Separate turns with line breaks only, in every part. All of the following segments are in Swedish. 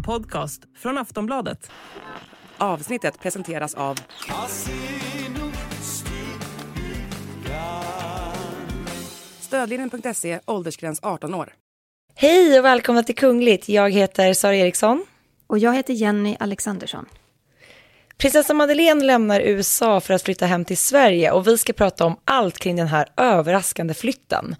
En podcast från Aftonbladet.
Avsnittet presenteras av... Stödlinjen.se, åldersgräns 18 år.
Hej och välkomna till Kungligt. Jag heter Sara Eriksson.
Och jag heter Jenny Alexandersson.
Prinsessa Madeleine lämnar USA för att flytta hem till Sverige och vi ska prata om allt kring den här överraskande flytten.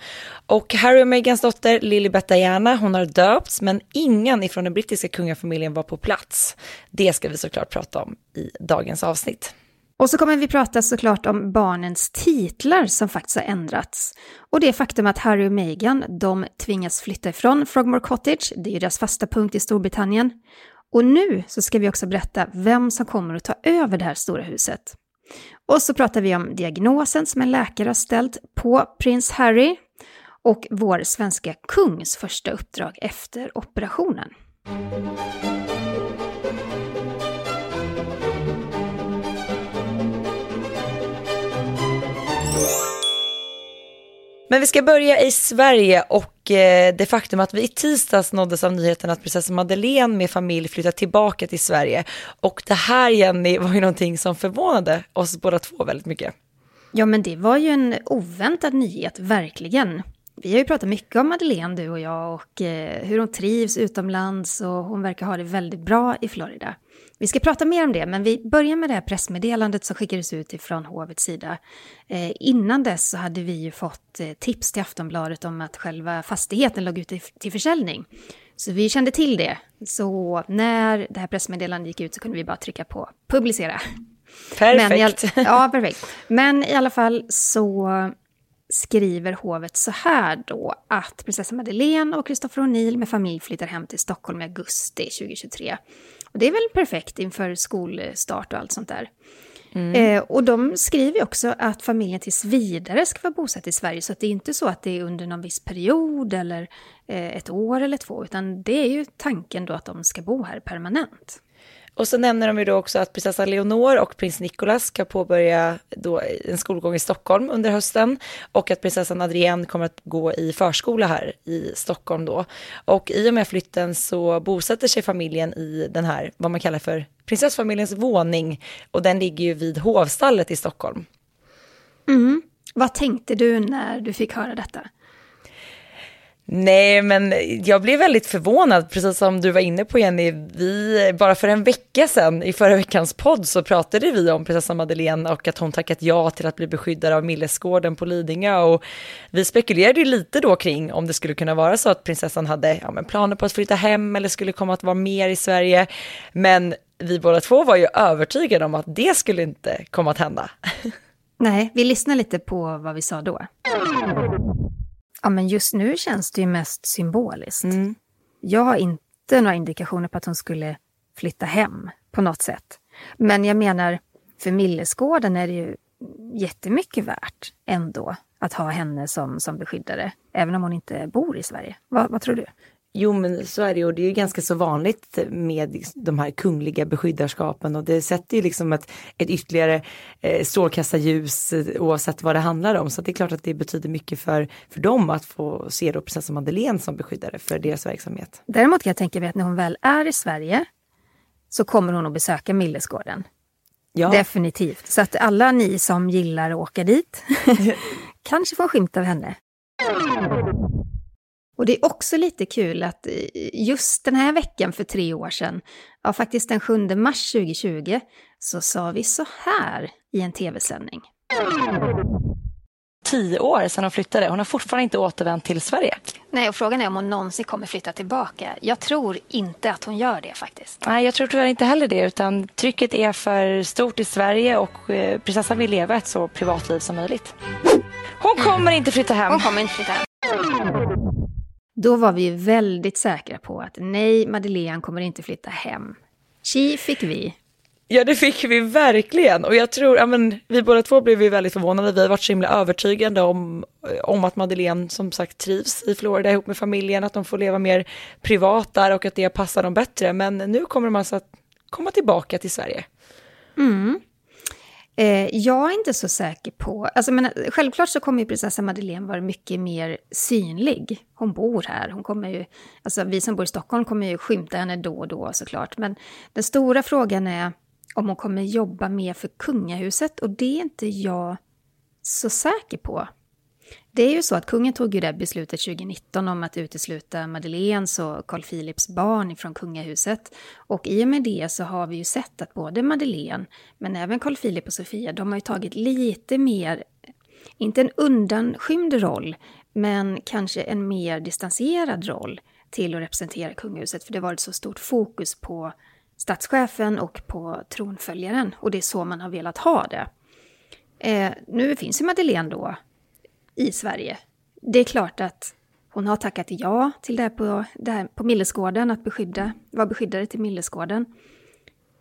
Och Harry och Meghans dotter Lilibet Diana, hon har döpts men ingen ifrån den brittiska kungafamiljen var på plats. Det ska vi såklart prata om i dagens avsnitt.
Och så kommer vi prata såklart om barnens titlar som faktiskt har ändrats. Och det faktum att Harry och Meghan, de tvingas flytta ifrån Frogmore Cottage, det är ju deras fasta punkt i Storbritannien. Och nu så ska vi också berätta vem som kommer att ta över det här stora huset. Och så pratar vi om diagnosen som en läkare har ställt på prins Harry och vår svenska kungs första uppdrag efter operationen.
Men vi ska börja i Sverige och Eh, det faktum att vi i tisdags nåddes av nyheten att prinsessan Madeleine med familj flyttat tillbaka till Sverige. Och det här Jenny var ju någonting som förvånade oss båda två väldigt mycket.
Ja, men det var ju en oväntad nyhet, verkligen. Vi har ju pratat mycket om Madeleine, du och jag, och eh, hur hon trivs utomlands och hon verkar ha det väldigt bra i Florida. Vi ska prata mer om det, men vi börjar med det här pressmeddelandet som skickades ut ifrån hovets sida. Eh, innan dess så hade vi ju fått eh, tips till Aftonbladet om att själva fastigheten låg ute till försäljning. Så vi kände till det. Så när det här pressmeddelandet gick ut så kunde vi bara trycka på publicera.
Perfekt.
Men, ja, perfekt. Men i alla fall så skriver hovet så här då att prinsessa Madeleine och Christopher O'Neill med familj flyttar hem till Stockholm i augusti 2023. Och det är väl perfekt inför skolstart och allt sånt där. Mm. Eh, och de skriver också att familjen tills vidare ska vara bosatt i Sverige, så att det är inte så att det är under någon viss period eller eh, ett år eller två, utan det är ju tanken då att de ska bo här permanent.
Och så nämner de ju då också att prinsessa Leonor och prins Nicolas ska påbörja då en skolgång i Stockholm under hösten och att prinsessan Adrienne kommer att gå i förskola här i Stockholm då. Och i och med flytten så bosätter sig familjen i den här, vad man kallar för prinsessfamiljens våning och den ligger ju vid hovstallet i Stockholm.
Mm. Vad tänkte du när du fick höra detta?
Nej, men jag blev väldigt förvånad, precis som du var inne på Jenny. Vi, bara för en vecka sedan, i förra veckans podd, så pratade vi om prinsessan Madeleine och att hon tackat ja till att bli beskyddare av Millesgården på Lidingö. Och vi spekulerade lite då kring om det skulle kunna vara så att prinsessan hade ja, men planer på att flytta hem eller skulle komma att vara mer i Sverige. Men vi båda två var ju övertygade om att det skulle inte komma att hända.
Nej, vi lyssnar lite på vad vi sa då. Ja, men just nu känns det ju mest symboliskt. Mm. Jag har inte några indikationer på att hon skulle flytta hem på något sätt. Men jag menar, för Millesgården är det ju jättemycket värt ändå att ha henne som, som beskyddare, även om hon inte bor i Sverige. vad, vad tror du?
Jo men så är det och det är ju ganska så vanligt med de här kungliga beskyddarskapen och det sätter ju liksom ett, ett ytterligare eh, strålkastarljus eh, oavsett vad det handlar om. Så det är klart att det betyder mycket för, för dem att få se då prinsessan Madeleine som beskyddare för deras verksamhet.
Däremot kan jag tänka mig att när hon väl är i Sverige så kommer hon att besöka Millesgården. Ja. Definitivt. Så att alla ni som gillar att åka dit kanske får en skymt av henne. Och det är också lite kul att just den här veckan för tre år sedan, ja faktiskt den 7 mars 2020, så sa vi så här i en tv-sändning.
Tio år sedan hon flyttade. Hon har fortfarande inte återvänt till Sverige.
Nej, och frågan är om hon någonsin kommer flytta tillbaka. Jag tror inte att hon gör det faktiskt.
Nej, jag tror tyvärr inte heller det, utan trycket är för stort i Sverige och eh, prinsessan vill leva ett så privatliv som möjligt. Hon kommer mm. inte flytta hem.
Hon kommer inte flytta hem. Då var vi väldigt säkra på att nej, Madeleine kommer inte flytta hem. Chi fick vi.
Ja, det fick vi verkligen. Och jag tror, ja men vi båda två blev ju väldigt förvånade. Vi har varit så himla övertygande om, om att Madeleine som sagt trivs i Florida ihop med familjen, att de får leva mer privat där och att det passar dem bättre. Men nu kommer de alltså att komma tillbaka till Sverige.
Mm. Eh, jag är inte så säker på... Alltså, men, eh, självklart så kommer ju prinsessa Madeleine vara mycket mer synlig. Hon bor här. Hon kommer ju, alltså, vi som bor i Stockholm kommer ju skymta henne då och då såklart. Men den stora frågan är om hon kommer jobba mer för kungahuset och det är inte jag så säker på. Det är ju så att kungen tog ju det beslutet 2019 om att utesluta Madeleines och Carl Philips barn från kungahuset. Och i och med det så har vi ju sett att både Madeleine, men även Carl Philip och Sofia, de har ju tagit lite mer, inte en undanskymd roll, men kanske en mer distanserad roll till att representera kungahuset, för det har varit så stort fokus på statschefen och på tronföljaren, och det är så man har velat ha det. Eh, nu finns ju Madeleine då i Sverige. Det är klart att hon har tackat ja till det här på, det här på Millesgården, att beskydda, vara beskyddare till Millesgården.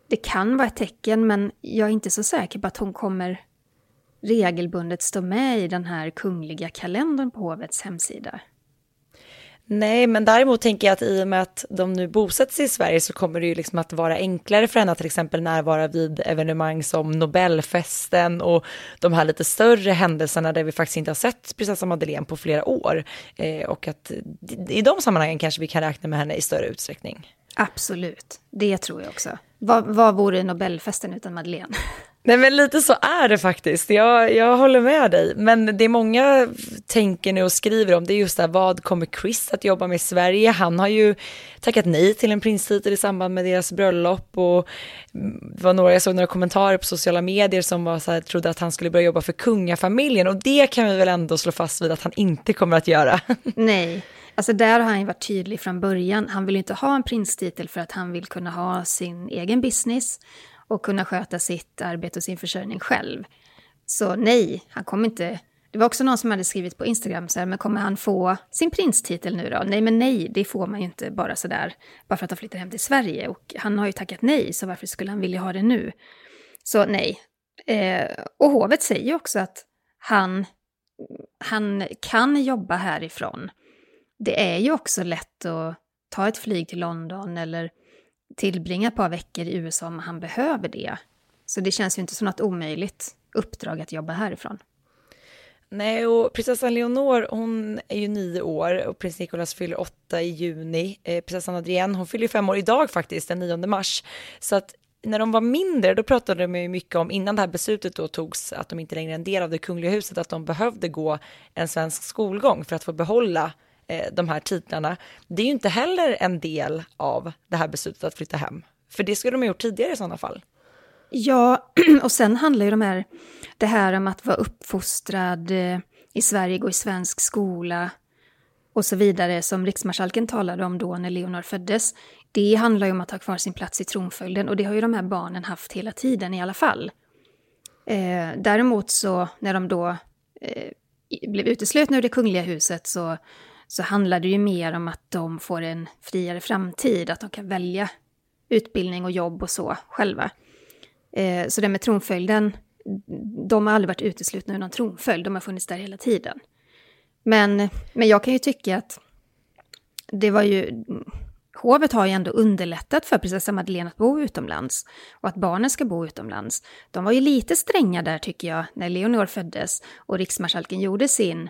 Det kan vara ett tecken, men jag är inte så säker på att hon kommer regelbundet stå med i den här kungliga kalendern på hovets hemsida.
Nej, men däremot tänker jag att i och med att de nu bosätter sig i Sverige så kommer det ju liksom att vara enklare för henne att till exempel närvara vid evenemang som Nobelfesten och de här lite större händelserna där vi faktiskt inte har sett prinsessa Madeleine på flera år. Eh, och att i de sammanhangen kanske vi kan räkna med henne i större utsträckning.
Absolut, det tror jag också. Vad, vad vore Nobelfesten utan Madeleine?
Nej men lite så är det faktiskt, jag, jag håller med dig. Men det många tänker nu och skriver om det är just det här, vad kommer Chris att jobba med i Sverige? Han har ju tackat nej till en prinstitel i samband med deras bröllop och mm, det var några, jag såg några kommentarer på sociala medier som var så här, trodde att han skulle börja jobba för kungafamiljen och det kan vi väl ändå slå fast vid att han inte kommer att göra.
Nej, Alltså där har han ju varit tydlig från början. Han vill inte ha en prinstitel för att han vill kunna ha sin egen business och kunna sköta sitt arbete och sin försörjning själv. Så nej, han kommer inte... Det var också någon som hade skrivit på Instagram så här, men kommer han få sin prinstitel nu då? Nej, men nej, det får man ju inte bara så där, bara för att han flyttar hem till Sverige. Och han har ju tackat nej, så varför skulle han vilja ha det nu? Så nej. Eh, och hovet säger ju också att han, han kan jobba härifrån. Det är ju också lätt att ta ett flyg till London eller tillbringa ett par veckor i USA om han behöver det. Så det känns ju inte som något omöjligt uppdrag att jobba härifrån.
Nej, och prinsessan Leonor, hon är ju nio år och prins Nicolas fyller åtta i juni. Eh, prinsessan Adrienne, hon fyller fem år idag faktiskt, den 9 mars. Så att när de var mindre, då pratade de ju mycket om, innan det här beslutet då togs, att de inte längre är en del av det kungliga huset, att de behövde gå en svensk skolgång för att få behålla Eh, de här titlarna, det är ju inte heller en del av det här beslutet att flytta hem. För det skulle de ha gjort tidigare i sådana fall.
Ja, och sen handlar ju de här, det här om att vara uppfostrad eh, i Sverige, gå i svensk skola och så vidare, som riksmarskalken talade om då när Leonor föddes. Det handlar ju om att ha kvar sin plats i tronföljden och det har ju de här barnen haft hela tiden i alla fall. Eh, däremot så när de då eh, blev uteslutna ur det kungliga huset så så handlar det ju mer om att de får en friare framtid, att de kan välja utbildning och jobb och så själva. Eh, så det med tronföljden, de har aldrig varit uteslutna ur någon tronföljd, de har funnits där hela tiden. Men, men jag kan ju tycka att det var ju... Hovet har ju ändå underlättat för prinsessa Madeleine att bo utomlands och att barnen ska bo utomlands. De var ju lite stränga där tycker jag när Leonor föddes och riksmarskalken gjorde sin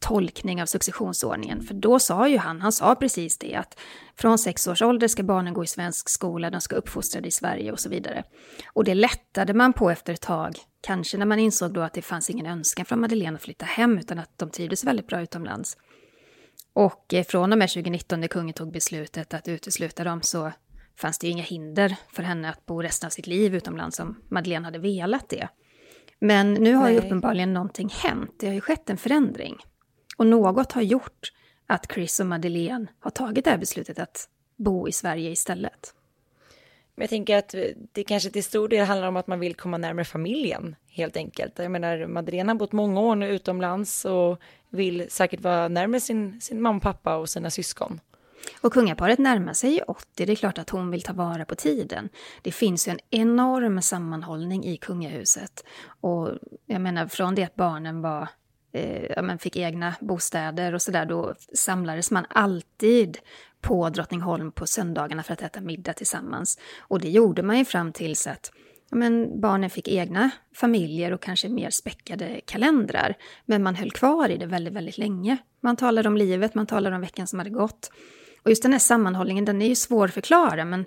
tolkning av successionsordningen. För då sa ju han, han sa precis det att från sex års ålder ska barnen gå i svensk skola, de ska uppfostrade i Sverige och så vidare. Och det lättade man på efter ett tag, kanske när man insåg då att det fanns ingen önskan från Madeleine att flytta hem utan att de trivdes väldigt bra utomlands. Och eh, från och med 2019 när kungen tog beslutet att utesluta dem så fanns det ju inga hinder för henne att bo resten av sitt liv utomlands om Madeleine hade velat det. Men nu har Nej. ju uppenbarligen någonting hänt, det har ju skett en förändring. Och något har gjort att Chris och Madeleine har tagit det här beslutet att bo i Sverige istället.
Men jag tänker att det kanske till stor del handlar om att man vill komma närmare familjen helt enkelt. Jag menar, Madeleine har bott många år nu utomlands och vill säkert vara närmare sin, sin mamma och pappa och sina syskon.
Och kungaparet närmar sig ju 80, det är klart att hon vill ta vara på tiden. Det finns ju en enorm sammanhållning i kungahuset. Och jag menar, från det att barnen var eh, ja, men fick egna bostäder och sådär, då samlades man alltid på Drottningholm på söndagarna för att äta middag tillsammans. Och det gjorde man ju fram tills att men barnen fick egna familjer och kanske mer späckade kalendrar. Men man höll kvar i det väldigt, väldigt länge. Man talade om livet, man talade om veckan som hade gått. Och just den här sammanhållningen, den är ju svår att förklara, men,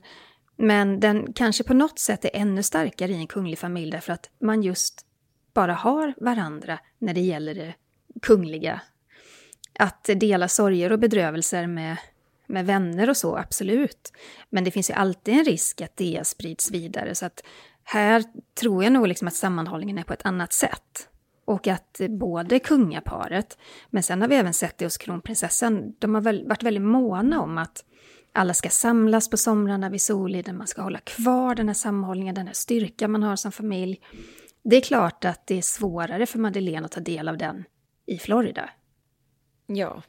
men den kanske på något sätt är ännu starkare i en kunglig familj därför att man just bara har varandra när det gäller det kungliga. Att dela sorger och bedrövelser med, med vänner och så, absolut. Men det finns ju alltid en risk att det sprids vidare, så att här tror jag nog liksom att sammanhållningen är på ett annat sätt. Och att både kungaparet, men sen har vi även sett det hos kronprinsessan, de har väl varit väldigt måna om att alla ska samlas på somrarna vid Soliden, man ska hålla kvar den här sammanhållningen, den här styrkan man har som familj. Det är klart att det är svårare för Madeleine att ta del av den i Florida.
Ja,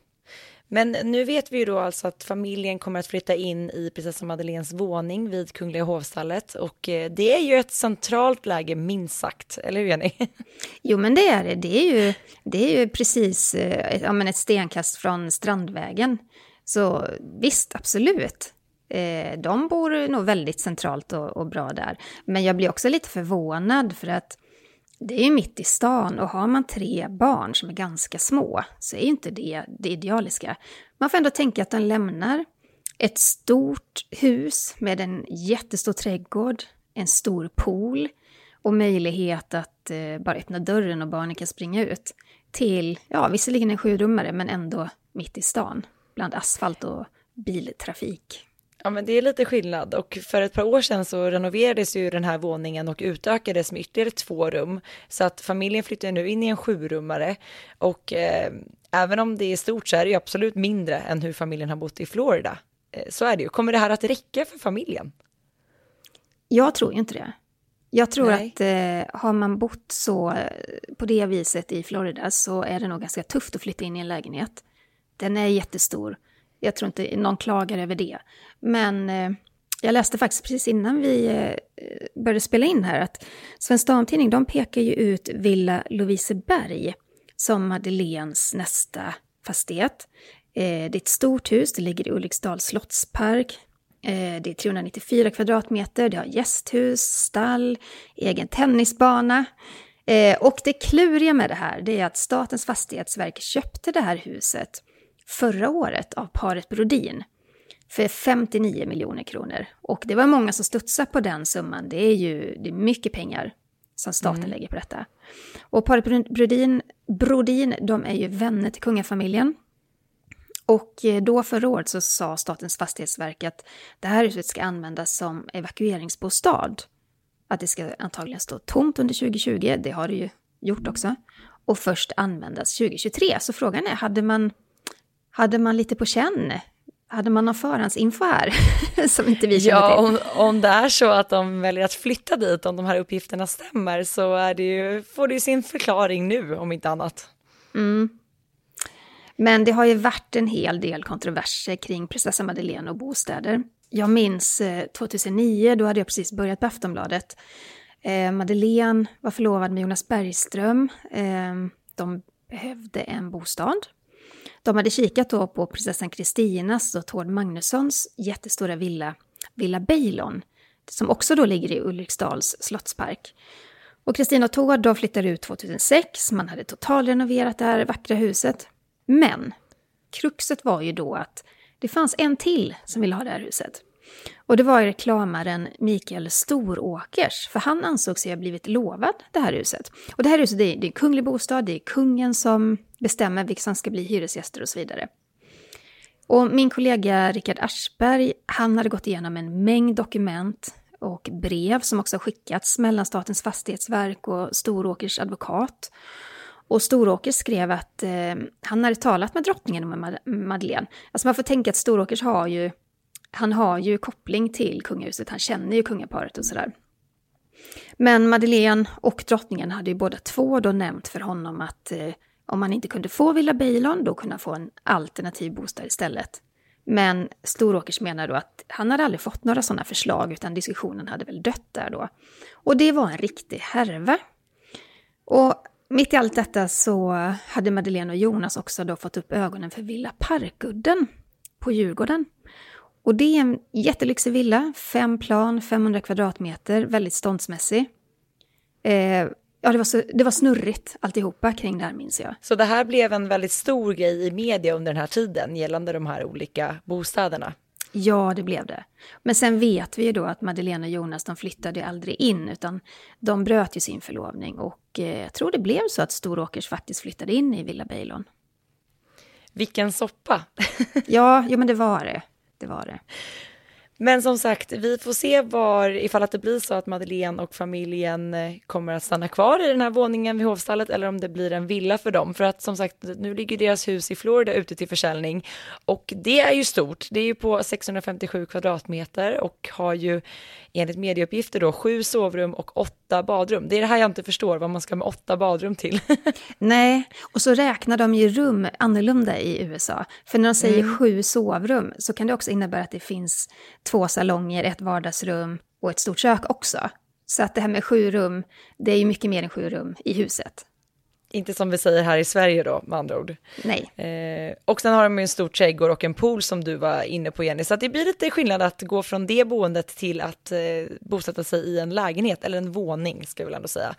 men nu vet vi ju då alltså att familjen kommer att flytta in i prinsessan Madeleines våning vid Kungliga hovstallet och eh, det är ju ett centralt läge minst sagt, eller hur Jenny?
Jo men det är det, det är ju, det är ju precis eh, ja, men ett stenkast från Strandvägen. Så visst, absolut. Eh, de bor nog väldigt centralt och, och bra där. Men jag blir också lite förvånad för att det är ju mitt i stan och har man tre barn som är ganska små så är ju inte det det idealiska. Man får ändå tänka att de lämnar ett stort hus med en jättestor trädgård, en stor pool och möjlighet att eh, bara öppna dörren och barnen kan springa ut till, ja visserligen en sjurummare men ändå mitt i stan, bland asfalt och biltrafik.
Ja, men det är lite skillnad och för ett par år sedan så renoverades ju den här våningen och utökades med ytterligare två rum så att familjen flyttar nu in i en sjurummare och eh, även om det är stort så är det ju absolut mindre än hur familjen har bott i Florida. Eh, så är det ju. Kommer det här att räcka för familjen?
Jag tror inte det. Jag tror Nej. att eh, har man bott så eh, på det viset i Florida så är det nog ganska tufft att flytta in i en lägenhet. Den är jättestor jag tror inte någon klagar över det. Men eh, jag läste faktiskt precis innan vi eh, började spela in här att Svensk Damtidning de pekar ju ut Villa Loviseberg som Madeleines nästa fastighet. Eh, det är ett stort hus, det ligger i Ulriksdals slottspark. Eh, det är 394 kvadratmeter, det har gästhus, stall, egen tennisbana. Eh, och det kluriga med det här det är att Statens fastighetsverk köpte det här huset förra året av paret Brodin för 59 miljoner kronor. Och det var många som studsade på den summan. Det är ju det är mycket pengar som staten mm. lägger på detta. Och paret Brodin, Brodin, de är ju vänner till kungafamiljen. Och eh, då förra året så sa Statens fastighetsverk att det här huset ska användas som evakueringsbostad. Att det ska antagligen stå tomt under 2020, det har det ju gjort också. Och först användas 2023. Så frågan är, hade man hade man lite på känn? Hade man någon förhandsinfo här som inte vi känner
ja, till? Om, om det är så att de väljer att flytta dit, om de här uppgifterna stämmer, så det ju, får det ju sin förklaring nu, om inte annat.
Mm. Men det har ju varit en hel del kontroverser kring prinsessa Madeleine och bostäder. Jag minns 2009, eh, då hade jag precis börjat på Aftonbladet. Eh, Madeleine var förlovad med Jonas Bergström. Eh, de behövde en bostad de hade kikat då på prinsessan Kristinas och Tord Magnussons jättestora villa, Villa Bejlon, som också då ligger i Ulriksdals slottspark. Och Kristina och Tord de flyttade ut 2006, man hade totalrenoverat det här vackra huset. Men kruxet var ju då att det fanns en till som ville ha det här huset. Och det var reklamaren Mikael Storåkers, för han ansåg sig ha blivit lovad det här huset. Och det här huset det är, det är en kunglig bostad, det är kungen som bestämmer vilka som ska bli hyresgäster och så vidare. Och min kollega Richard Aschberg, han hade gått igenom en mängd dokument och brev som också skickats mellan Statens fastighetsverk och Storåkers advokat. Och Storåker skrev att eh, han hade talat med drottningen och Madeleine. Alltså man får tänka att Storåkers har ju han har ju koppling till kungahuset, han känner ju kungaparet och sådär. Men Madeleine och drottningen hade ju båda två då nämnt för honom att eh, om han inte kunde få Villa Bailon då kunde han få en alternativ bostad istället. Men Storåkers menar då att han hade aldrig fått några sådana förslag, utan diskussionen hade väl dött där då. Och det var en riktig härva. Och mitt i allt detta så hade Madeleine och Jonas också då fått upp ögonen för Villa Parkudden på Djurgården. Och det är en jättelyxig villa, fem plan, 500 kvadratmeter, väldigt ståndsmässig. Eh, ja, det var, så, det var snurrigt alltihopa kring det här minns jag.
Så det här blev en väldigt stor grej i media under den här tiden gällande de här olika bostäderna?
Ja, det blev det. Men sen vet vi ju då att Madeleine och Jonas, de flyttade aldrig in, utan de bröt ju sin förlovning och eh, jag tror det blev så att Storåkers faktiskt flyttade in i Villa Bejlon.
Vilken soppa!
ja, ja, men det var det. Det var det.
Men som sagt, vi får se var, ifall att det blir så att Madeleine och familjen eh, kommer att stanna kvar i den här våningen vid Hovstallet eller om det blir en villa för dem. För att som sagt, nu ligger deras hus i Florida ute till försäljning och det är ju stort. Det är ju på 657 kvadratmeter och har ju enligt medieuppgifter då sju sovrum och åtta badrum. Det är det här jag inte förstår, vad man ska med åtta badrum till.
Nej, och så räknar de ju rum annorlunda i USA. För när de säger mm. sju sovrum så kan det också innebära att det finns två salonger, ett vardagsrum och ett stort kök också. Så att det här med sju rum, det är ju mycket mer än sju rum i huset.
Inte som vi säger här i Sverige då, med andra ord.
Nej.
Eh, och sen har de en stor trädgård och en pool som du var inne på Jenny, så det blir lite skillnad att gå från det boendet till att eh, bosätta sig i en lägenhet, eller en våning ska jag väl ändå säga.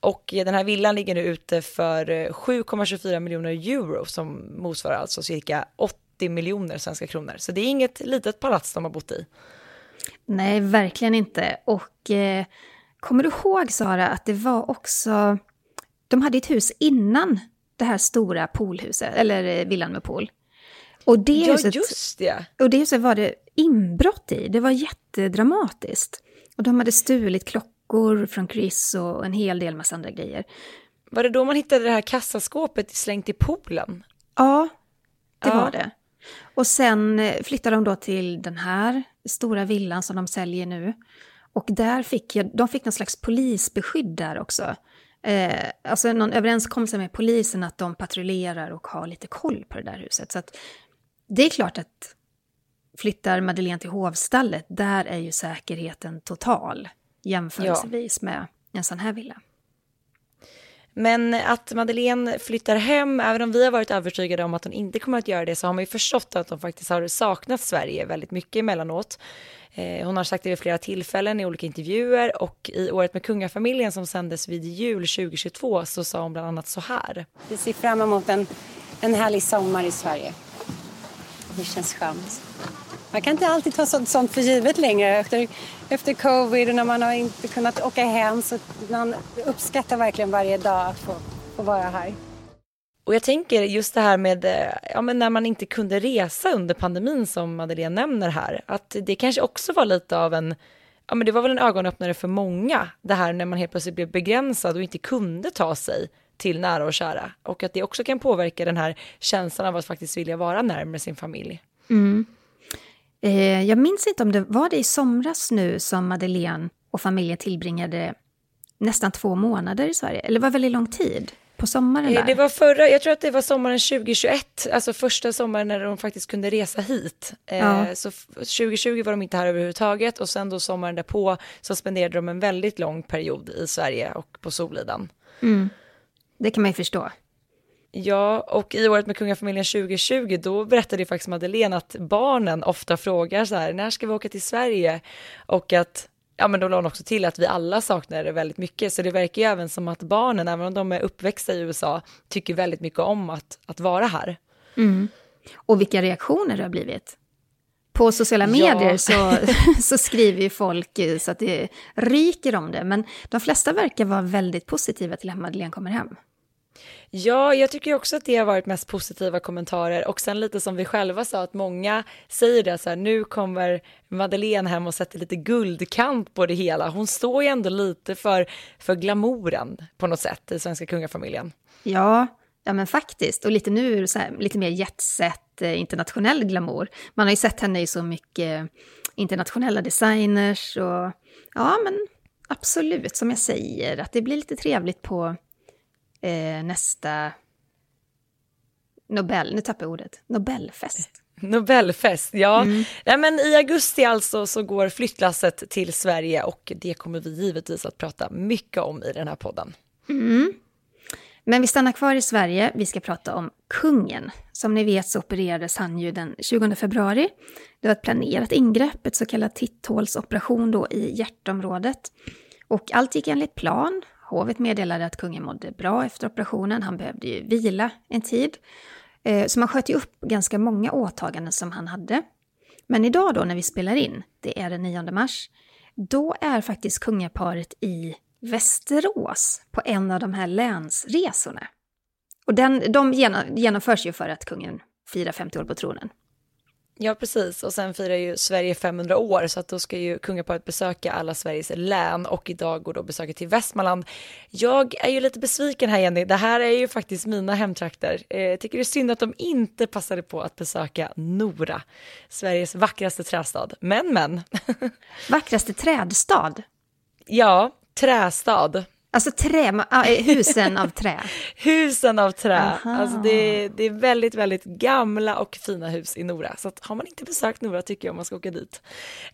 Och eh, den här villan ligger nu ute för 7,24 eh, miljoner euro som motsvarar alltså cirka 80 miljoner svenska kronor. Så det är inget litet palats de har bott i.
Nej, verkligen inte. Och eh, kommer du ihåg Sara att det var också de hade ett hus innan det här stora poolhuset, eller eh, villan med pool.
Och det ja, huset, just det.
Och det huset var det inbrott i. Det var jättedramatiskt. Och de hade stulit klockor från Chris och en hel del massa andra grejer.
Var det då man hittade det här kassaskåpet slängt i poolen?
Ja, det ja. var det. Och sen eh, flyttade de då till den här stora villan som de säljer nu. Och där fick jag, de fick någon slags polisbeskydd där också eh, alltså någon överenskommelse med polisen att de patrullerar och har lite koll på det där huset. Så att det är klart att flyttar Madeleine till hovstallet, där är ju säkerheten total jämförelsevis ja. med en sån här villa.
Men att Madeleine flyttar hem, även om vi har varit övertygade om att hon inte kommer att göra det, så har man ju förstått att hon faktiskt har saknat Sverige väldigt mycket emellanåt. Eh, hon har sagt det vid flera tillfällen i olika intervjuer och i året med kungafamiljen som sändes vid jul 2022 så sa hon bland annat så här.
Vi ser fram emot en, en härlig sommar i Sverige. Det känns skönt. Man kan inte alltid ta sånt, sånt för givet längre. Efter, efter covid och när man har inte kunnat åka hem så man uppskattar verkligen varje dag att få, få vara här.
Och jag tänker just det här med, eh, ja men när man inte kunde resa under pandemin som Madeleine nämner här, att det kanske också var lite av en, ja men det var väl en ögonöppnare för många, det här när man helt plötsligt blev begränsad och inte kunde ta sig till nära och kära. Och att det också kan påverka den här känslan av att faktiskt vilja vara närmare sin familj.
Mm. Eh, jag minns inte om det var det i somras nu som Madeleine och familjen tillbringade nästan två månader i Sverige, eller var väldigt lång tid på sommaren
där? Det var förra, jag tror att det var sommaren 2021, alltså första sommaren när de faktiskt kunde resa hit. Eh, ja. Så 2020 var de inte här överhuvudtaget och sen då sommaren därpå så spenderade de en väldigt lång period i Sverige och på Solidan.
Mm. Det kan man ju förstå.
Ja, och i året med kungafamiljen 2020 då berättade ju faktiskt Madeleine att barnen ofta frågar så här, när ska vi åka till Sverige? Och att ja men då la hon också till att vi alla saknar det väldigt mycket, så det verkar ju även som att barnen, även om de är uppväxta i USA, tycker väldigt mycket om att, att vara här.
Mm. Och vilka reaktioner det har blivit. På sociala medier ja. så, så skriver ju folk så att det ryker om det, men de flesta verkar vara väldigt positiva till att Madeleine kommer hem.
Ja, jag tycker också att det har varit mest positiva kommentarer och sen lite som vi själva sa att många säger det så här, nu kommer Madeleine hem och sätter lite guldkant på det hela. Hon står ju ändå lite för, för glamouren på något sätt i svenska kungafamiljen.
Ja, ja men faktiskt. Och lite nu så här, lite mer jetset, eh, internationell glamour. Man har ju sett henne i så mycket eh, internationella designers och ja, men absolut som jag säger, att det blir lite trevligt på eh, nästa Nobel, nu tappar jag ordet, Nobelfest.
Nobelfest, ja. Mm. Nej, men I augusti alltså så går flyttlasset till Sverige och det kommer vi givetvis att prata mycket om i den här podden.
Mm. Men vi stannar kvar i Sverige. Vi ska prata om kungen. Som ni vet så opererades han ju den 20 februari. Det var ett planerat ingrepp, ett så kallat titthålsoperation då i hjärtområdet. Och allt gick enligt plan. Hovet meddelade att kungen mådde bra efter operationen. Han behövde ju vila en tid. Eh, så man sköt ju upp ganska många åtaganden som han hade. Men idag då när vi spelar in, det är den 9 mars, då är faktiskt kungaparet i Västerås på en av de här länsresorna. Och den, de genomförs ju för att kungen firar 50 år på tronen.
Ja, precis. Och sen firar ju Sverige 500 år, så att då ska ju kungaparet besöka alla Sveriges län och idag går då besöket till Västmanland. Jag är ju lite besviken här Jenny, det här är ju faktiskt mina hemtrakter. Eh, jag tycker det är synd att de inte passade på att besöka Nora, Sveriges vackraste trästad. Men, men.
Vackraste trädstad?
Ja, trästad.
Alltså trä, eh, husen av trä?
husen av trä. Alltså det, det, är väldigt, väldigt gamla och fina hus i Nora. Så har man inte besökt Nora tycker jag man ska åka dit.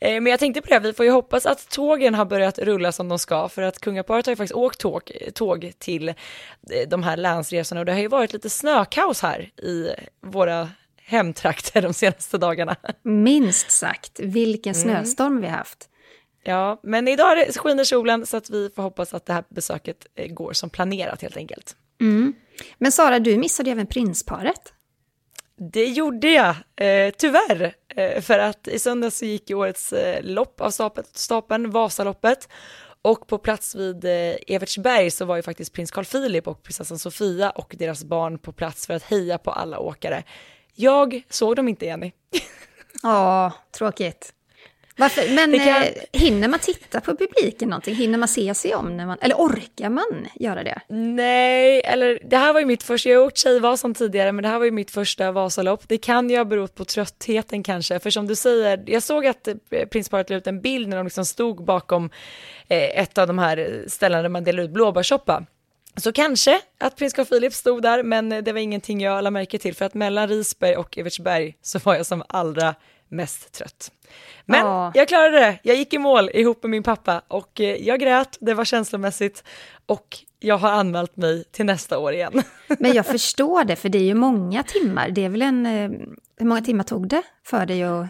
Eh, men jag tänkte på det, vi får ju hoppas att tågen har börjat rulla som de ska. För att kungaparet har ju faktiskt åkt tåg, tåg till eh, de här länsresorna. Och det har ju varit lite snökaos här i våra hemtrakter de senaste dagarna.
Minst sagt, vilken mm. snöstorm mm. vi har haft.
Ja, men idag skiner solen så att vi får hoppas att det här besöket eh, går som planerat helt enkelt.
Mm. Men Sara, du missade ju även prinsparet.
Det gjorde jag, eh, tyvärr. Eh, för att i söndags så gick årets eh, lopp av stapeln, Vasaloppet. Och på plats vid eh, Evertsberg så var ju faktiskt prins Carl Philip och prinsessan Sofia och deras barn på plats för att heja på alla åkare. Jag såg dem inte, Jenny.
Ja, tråkigt. Varför? Men kan... eh, hinner man titta på publiken någonting? Hinner man se sig om? När man, eller orkar man göra det?
Nej, eller det här var ju mitt första, jag har gjort Tjejvasan tidigare, men det här var ju mitt första Vasalopp. Det kan ju ha berott på tröttheten kanske, för som du säger, jag såg att eh, prinsparet la ut en bild när de liksom stod bakom eh, ett av de här ställena där man delar ut blåbärssoppa. Så kanske att prins Carl Philip stod där, men det var ingenting jag lade märke till, för att mellan Risberg och Evertsberg så var jag som allra mest trött. Men Åh. jag klarade det, jag gick i mål ihop med min pappa och eh, jag grät, det var känslomässigt och jag har anmält mig till nästa år igen.
Men jag förstår det, för det är ju många timmar. Det är väl en... Eh, hur många timmar tog det för dig att...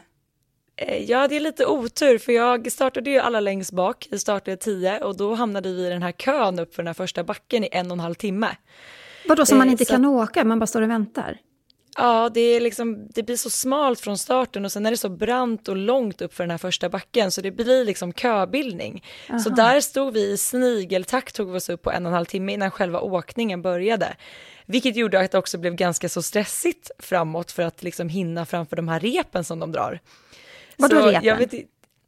Eh, jag hade lite otur för jag startade ju alla längst bak, jag startade tio och då hamnade vi i den här kön upp för den här första backen i en och en halv timme.
Vadå, så man inte så... kan åka, man bara står och väntar?
Ja, det, är liksom, det blir så smalt från starten och sen är det så brant och långt upp för den här första backen så det blir liksom köbildning. Aha. Så där stod vi i snigeltakt, tog vi oss upp på en och en halv timme innan själva åkningen började. Vilket gjorde att det också blev ganska så stressigt framåt för att liksom hinna framför de här repen som de drar.
Vadå repen? Jag vet,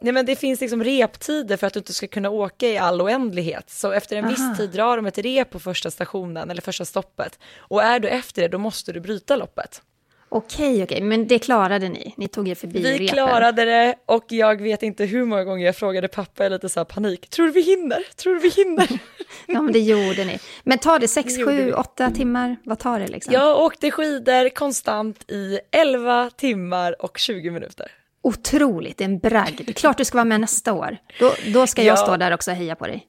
Nej men det finns liksom reptider för att du inte ska kunna åka i all oändlighet. Så efter en Aha. viss tid drar de ett rep på första stationen eller första stoppet. Och är du efter det då måste du bryta loppet.
Okej, okej, men det klarade ni? Ni tog er förbi
Vi
repen.
klarade det och jag vet inte hur många gånger jag frågade pappa i lite så här panik. Tror du vi hinner? Tror du vi hinner?
ja, men det gjorde ni. Men tar det 6, 7, 8 timmar? Vad tar det liksom?
Jag åkte skidor konstant i 11 timmar och 20 minuter
otroligt, en bragd. Klart du ska vara med nästa år. Då, då ska jag ja. stå där också och heja på dig.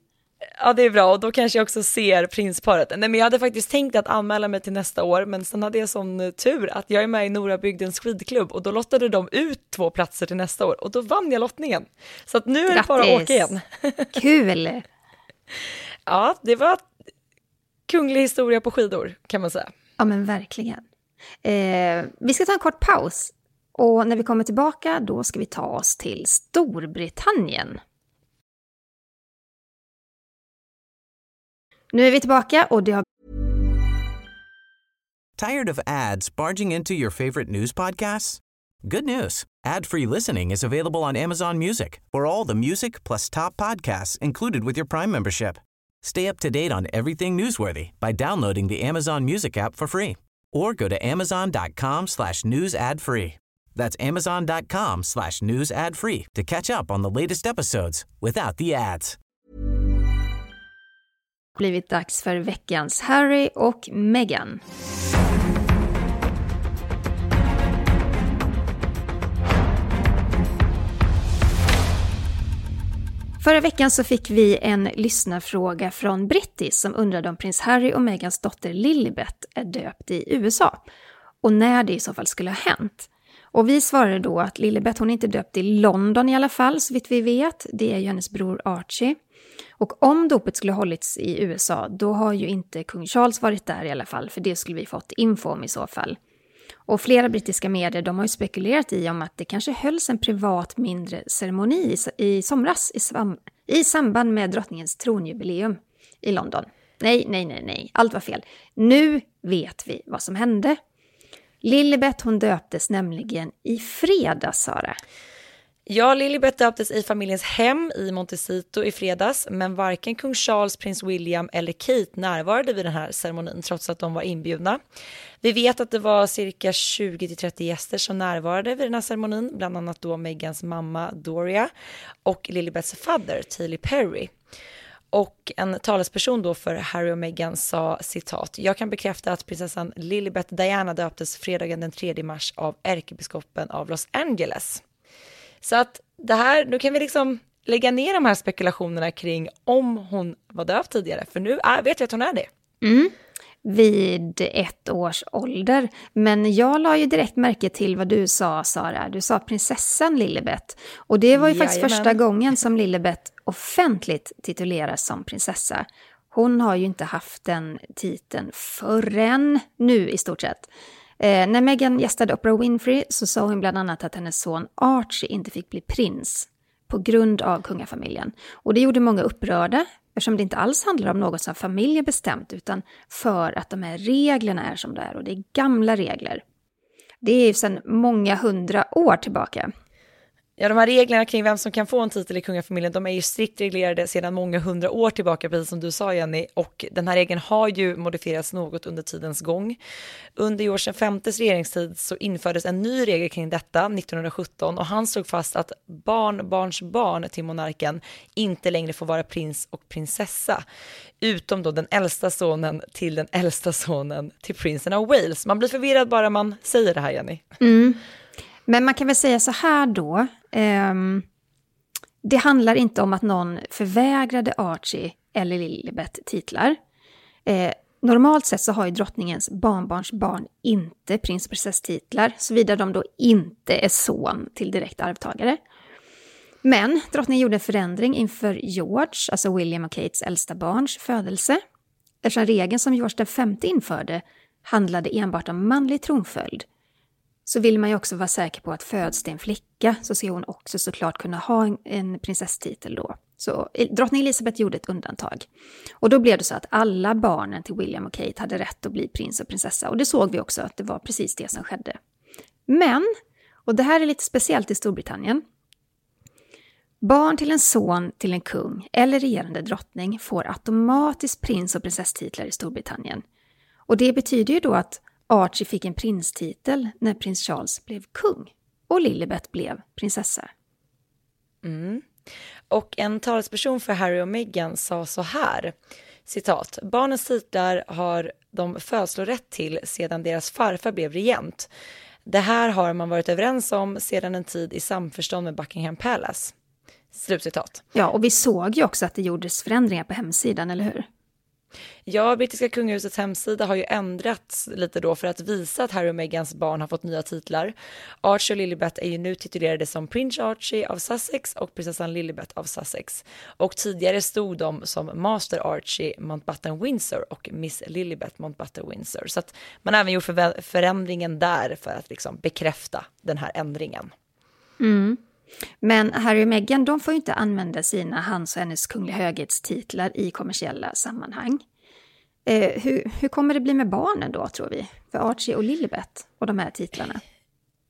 Ja det är bra och då kanske jag också ser prinsparet. Nej men jag hade faktiskt tänkt att anmäla mig till nästa år men sen hade jag sån tur att jag är med i Norabygdens skidklubb och då lottade de ut två platser till nästa år och då vann jag lottningen. Så att nu är det bara att åka igen.
Kul!
ja, det var kunglig historia på skidor kan man säga.
Ja men verkligen. Eh, vi ska ta en kort paus och när vi kommer tillbaka, då ska vi ta oss till Storbritannien. Nu är vi tillbaka och det har...
Tired of ads barging into your favorite news podcasts? Good news! Ad-free listening is available on Amazon Music for all the music plus top podcasts included with your Prime membership. Stay up to date on everything newsworthy by downloading the Amazon Music app for free or go to amazon.com slash news ad free. That's amazon.com slash news ad free to catch up on the latest episodes without the ads.
Blivit dags för veckans Harry och Meghan. Förra veckan så fick vi en lyssnarfråga från Brittis som undrade om prins Harry och Megans dotter Lilibet är döpt i USA och när det i så fall skulle ha hänt. Och vi svarade då att Lilibet hon är inte döpt i London i alla fall, så vitt vi vet. Det är ju hennes bror Archie. Och om dopet skulle hållits i USA, då har ju inte kung Charles varit där i alla fall, för det skulle vi fått info om i så fall. Och flera brittiska medier de har ju spekulerat i om att det kanske hölls en privat mindre ceremoni i somras i, sam i samband med drottningens tronjubileum i London. Nej, nej, nej, nej, allt var fel. Nu vet vi vad som hände. Lilibet hon döptes nämligen i fredags, Sara.
Ja, Lilibet döptes i familjens hem i Montecito i fredags, men varken kung Charles, prins William eller Kate närvarade vid den här ceremonin trots att de var inbjudna. Vi vet att det var cirka 20-30 gäster som närvarade vid den här ceremonin, bland annat då Megans mamma Doria och Lilibets fadder Tilly Perry. Och en talesperson då för Harry och Meghan sa citat, jag kan bekräfta att prinsessan Lilibet Diana döptes fredagen den 3 mars av ärkebiskopen av Los Angeles. Så att det här, nu kan vi liksom lägga ner de här spekulationerna kring om hon var döpt tidigare, för nu är, vet vi att hon är det.
Mm. Vid ett års ålder. Men jag la ju direkt märke till vad du sa, Sara. Du sa prinsessan Lilibet. Och det var ju Jajamän. faktiskt första gången som Lilibet offentligt tituleras som prinsessa. Hon har ju inte haft den titeln förrän nu i stort sett. Eh, när Meghan gästade Oprah Winfrey så sa hon bland annat att hennes son Archie inte fick bli prins på grund av kungafamiljen. Och det gjorde många upprörda eftersom det inte alls handlar om något som familjen bestämt utan för att de här reglerna är som de är och det är gamla regler. Det är ju sedan många hundra år tillbaka.
Ja, de här reglerna kring vem som kan få en titel i kungafamiljen, de är ju strikt reglerade sedan många hundra år tillbaka, precis som du sa Jenny, och den här regeln har ju modifierats något under tidens gång. Under George Vs regeringstid så infördes en ny regel kring detta 1917 och han slog fast att barnbarnsbarn till monarken inte längre får vara prins och prinsessa, utom då den äldsta sonen till den äldsta sonen till prinsen av Wales. Man blir förvirrad bara man säger det här, Jenny.
Mm. Men man kan väl säga så här då. Um, det handlar inte om att någon förvägrade Archie eller Lilibet titlar. Eh, normalt sett så har ju drottningens barnbarns barn inte prins och prinsesstitlar, såvida de då inte är son till direkt arvtagare. Men drottningen gjorde en förändring inför George, alltså William och Kates äldsta barns födelse. Eftersom regeln som George V införde handlade enbart om manlig tronföljd så vill man ju också vara säker på att föds det en flicka så ska hon också såklart kunna ha en, en prinsesstitel då. Så eh, drottning Elizabeth gjorde ett undantag. Och då blev det så att alla barnen till William och Kate hade rätt att bli prins och prinsessa. Och det såg vi också att det var precis det som skedde. Men, och det här är lite speciellt i Storbritannien, Barn till en son till en kung eller regerande drottning får automatiskt prins och prinsesstitlar i Storbritannien. Och det betyder ju då att Archie fick en prinstitel när prins Charles blev kung och Lilibet blev prinsessa.
Mm. Och en talesperson för Harry och Meghan sa så här, citat, barnens titlar har de födslorätt till sedan deras farfar blev regent. Det här har man varit överens om sedan en tid i samförstånd med Buckingham Palace. Slutcitat.
Ja, och vi såg ju också att det gjordes förändringar på hemsidan, eller hur?
Ja, brittiska kungahusets hemsida har ju ändrats lite då för att visa att Harry och Meghans barn har fått nya titlar. Archie och Lilibet är ju nu titulerade som Prince Archie av Sussex och prinsessan Lilibet av Sussex. Och tidigare stod de som Master Archie Mountbatten Windsor och Miss Lilibet Mountbatten Windsor. Så att man har även gjort förändringen där för att liksom bekräfta den här ändringen.
Mm. Men Harry och Meghan de får ju inte använda sina hans och hennes kungliga höghetstitlar i kommersiella sammanhang. Eh, hur, hur kommer det bli med barnen då, tror vi? För Archie och Lilibet och de här titlarna?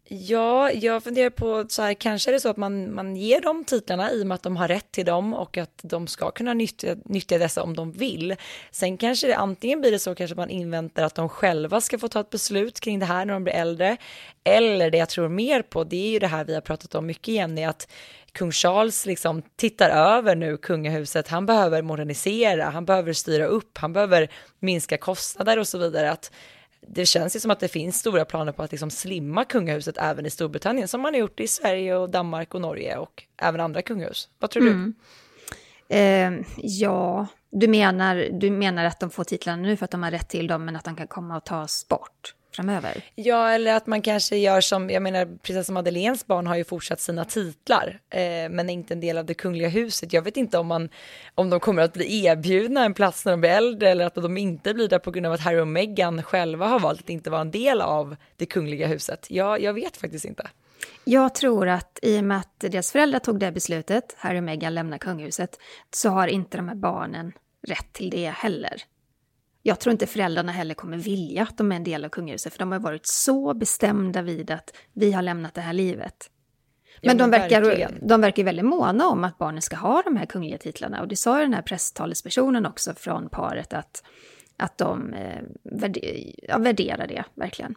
Ja, jag funderar på så här, kanske är det så att man, man ger dem titlarna i och med att de har rätt till dem och att de ska kunna nyttja, nyttja dessa om de vill. Sen kanske det antingen blir det så kanske man inväntar att de själva ska få ta ett beslut kring det här när de blir äldre. Eller det jag tror mer på, det är ju det här vi har pratat om mycket igen, är att kung Charles liksom tittar över nu kungahuset. Han behöver modernisera, han behöver styra upp, han behöver minska kostnader och så vidare. Att det känns ju som att det finns stora planer på att liksom slimma kungahuset även i Storbritannien som man har gjort i Sverige och Danmark och Norge och även andra kungahus. Vad tror du? Mm.
Eh, ja, du menar, du menar att de får titlarna nu för att de har rätt till dem men att de kan komma och tas bort framöver?
Ja, eller att man kanske gör som, jag menar, prinsessa Madeleines barn har ju fortsatt sina titlar, eh, men är inte en del av det kungliga huset. Jag vet inte om, man, om de kommer att bli erbjudna en plats när de blir äldre eller att de inte blir där på grund av att Harry och Meghan själva har valt att inte vara en del av det kungliga huset. Jag, jag vet faktiskt inte.
Jag tror att i och med att deras föräldrar tog det beslutet, Harry och Meghan lämnar kungahuset, så har inte de här barnen rätt till det heller. Jag tror inte föräldrarna heller kommer vilja att de är en del av kungahuset, för de har varit så bestämda vid att vi har lämnat det här livet. Men, ja, men de, verkar, de verkar väldigt måna om att barnen ska ha de här kungliga titlarna. Och det sa ju den här presstalespersonen också från paret att, att de eh, värder, ja, värderar det verkligen.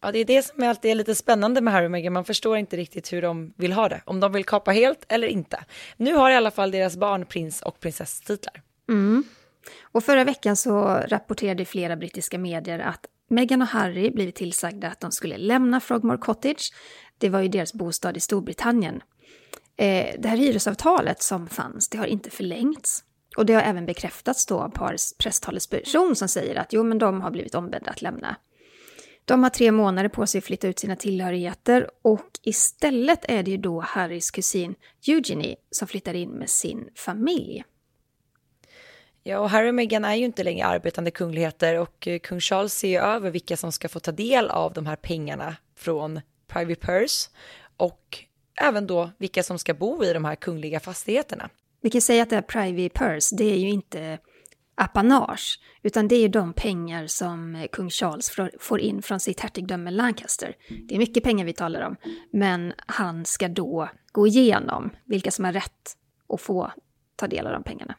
Ja, det är det som alltid är lite spännande med Harry och Meghan. Man förstår inte riktigt hur de vill ha det. Om de vill kapa helt eller inte. Nu har i alla fall deras barn prins och prinsesstitlar.
Mm. Och förra veckan så rapporterade flera brittiska medier att Meghan och Harry blivit tillsagda att de skulle lämna Frogmore Cottage. Det var ju deras bostad i Storbritannien. Eh, det här hyresavtalet som fanns, det har inte förlängts. Och det har även bekräftats då av parets presstalesperson som säger att jo, men de har blivit ombedda att lämna. De har tre månader på sig att flytta ut sina tillhörigheter och istället är det ju då Harrys kusin Eugenie som flyttar in med sin familj.
Ja, och Harry och Meghan är ju inte längre arbetande kungligheter och eh, kung Charles ser ju över vilka som ska få ta del av de här pengarna från Private Purse och även då vilka som ska bo i de här kungliga fastigheterna.
Vi kan säga att det här Private Purse, det är ju inte apanage, utan det är de pengar som eh, kung Charles får in från sitt hertigdöme Lancaster. Det är mycket pengar vi talar om, men han ska då gå igenom vilka som har rätt att få ta del av de pengarna.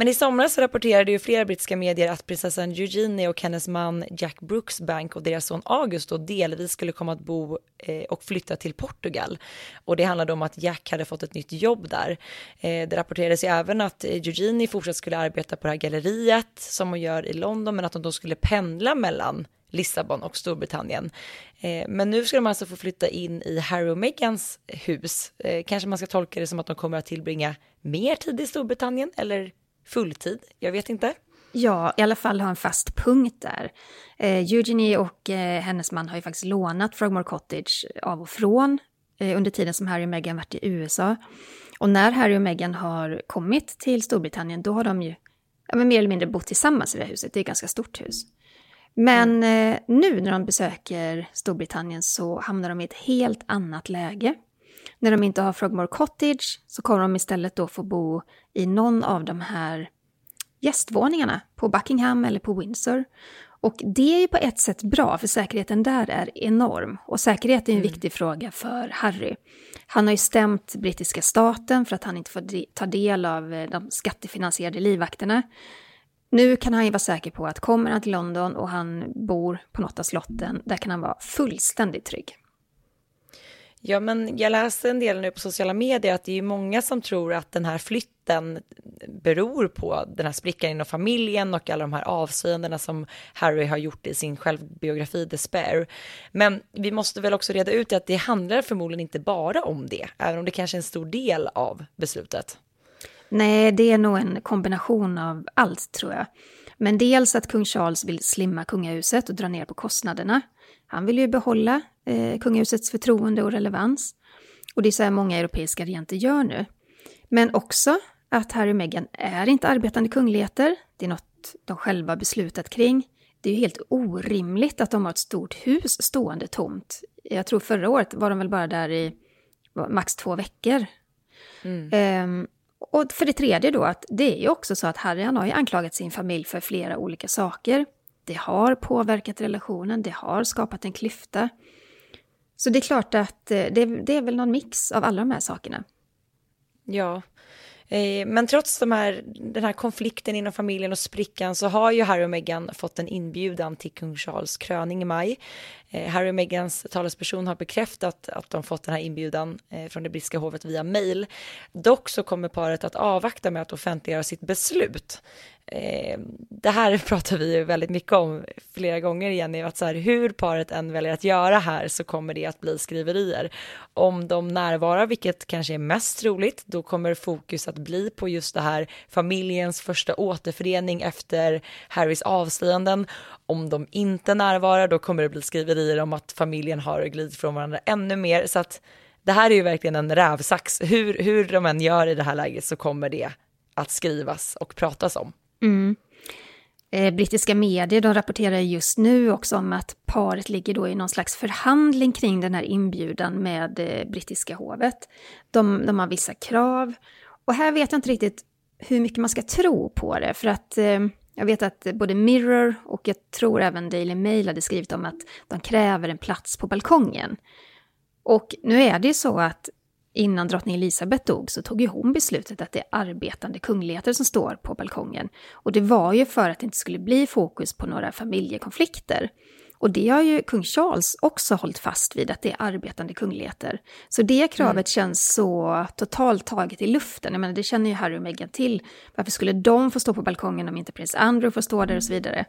Men i somras rapporterade ju flera brittiska medier att prinsessan Eugenie och hennes man Jack Brooksbank och deras son August då delvis skulle komma att bo eh, och flytta till Portugal. Och det handlade om att Jack hade fått ett nytt jobb där. Eh, det rapporterades ju även att Eugenie fortsatt skulle arbeta på det här galleriet som hon gör i London, men att hon då skulle pendla mellan Lissabon och Storbritannien. Eh, men nu ska de alltså få flytta in i Harry och Meghans hus. Eh, kanske man ska tolka det som att de kommer att tillbringa mer tid i Storbritannien eller fulltid? Jag vet inte.
Ja, i alla fall ha en fast punkt där. Eh, Eugenie och eh, hennes man har ju faktiskt lånat Frogmore Cottage av och från eh, under tiden som Harry och Meghan varit i USA. Och när Harry och Meghan har kommit till Storbritannien, då har de ju ja, men mer eller mindre bott tillsammans i det här huset. Det är ett ganska stort hus. Men mm. eh, nu när de besöker Storbritannien så hamnar de i ett helt annat läge. När de inte har Frogmore Cottage så kommer de istället då få bo i någon av de här gästvåningarna på Buckingham eller på Windsor. Och det är ju på ett sätt bra, för säkerheten där är enorm. Och säkerhet är en mm. viktig fråga för Harry. Han har ju stämt brittiska staten för att han inte får ta del av eh, de skattefinansierade livvakterna. Nu kan han ju vara säker på att kommer han till London och han bor på något av slotten, där kan han vara fullständigt trygg.
Ja, men jag läser en del nu på sociala medier att det är många som tror att den här flytten beror på den här sprickan inom familjen och alla de här avslöjandena som Harry har gjort i sin självbiografi Despair. Men vi måste väl också reda ut att det handlar förmodligen inte bara om det, även om det kanske är en stor del av beslutet.
Nej, det är nog en kombination av allt tror jag. Men dels att kung Charles vill slimma kungahuset och dra ner på kostnaderna. Han vill ju behålla eh, kungahusets förtroende och relevans. Och det är så här många europeiska regenter gör nu. Men också att Harry och Meghan är inte arbetande kungligheter. Det är något de själva beslutat kring. Det är ju helt orimligt att de har ett stort hus stående tomt. Jag tror förra året var de väl bara där i max två veckor. Mm. Um, och för det tredje då, att det är ju också så att Harry han har ju anklagat sin familj för flera olika saker. Det har påverkat relationen, det har skapat en klyfta. Så det är klart att eh, det, det är väl någon mix av alla de här sakerna.
Ja, eh, men trots de här, den här konflikten inom familjen och sprickan så har ju Harry och Meghan fått en inbjudan till kung Charles kröning i maj. Eh, Harry och Meghans talesperson har bekräftat att de fått den här inbjudan eh, från det brittiska hovet via mail. Dock så kommer paret att avvakta med att offentliggöra sitt beslut. Eh, det här pratar vi ju väldigt mycket om flera gånger Jenny, att så här, hur paret än väljer att göra här så kommer det att bli skriverier. Om de närvarar, vilket kanske är mest troligt, då kommer fokus att bli på just det här familjens första återförening efter Harrys avslöjanden. Om de inte närvarar, då kommer det bli skriverier om att familjen har glidit från varandra ännu mer. Så att det här är ju verkligen en rävsax. Hur, hur de än gör i det här läget så kommer det att skrivas och pratas om.
Mm. Eh, brittiska medier de rapporterar just nu också om att paret ligger då i någon slags förhandling kring den här inbjudan med eh, brittiska hovet. De, de har vissa krav och här vet jag inte riktigt hur mycket man ska tro på det för att eh, jag vet att både Mirror och jag tror även Daily Mail hade skrivit om att de kräver en plats på balkongen. Och nu är det ju så att Innan drottning Elisabeth dog så tog ju hon beslutet att det är arbetande kungligheter som står på balkongen. Och det var ju för att det inte skulle bli fokus på några familjekonflikter. Och det har ju kung Charles också hållit fast vid, att det är arbetande kungligheter. Så det kravet mm. känns så totalt taget i luften. Jag menar, det känner ju Harry och Meghan till. Varför skulle de få stå på balkongen om inte prins Andrew får stå där och så vidare?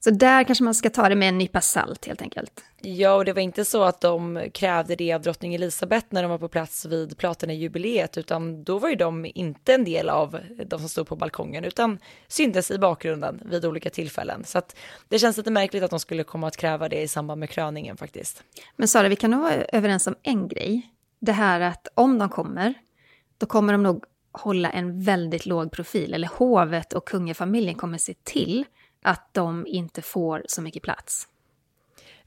Så där kanske man ska ta det med en nypa salt helt enkelt.
Ja, och det var inte så att de krävde det av drottning Elisabeth när de var på plats vid Platina-jubileet, utan då var ju de inte en del av de som stod på balkongen, utan syntes i bakgrunden vid olika tillfällen. Så att det känns lite märkligt att de skulle komma att kräva det i samband med kröningen faktiskt.
Men Sara, vi kan nog vara överens om en grej. Det här att om de kommer, då kommer de nog hålla en väldigt låg profil, eller hovet och kungafamiljen kommer se till att de inte får så mycket plats.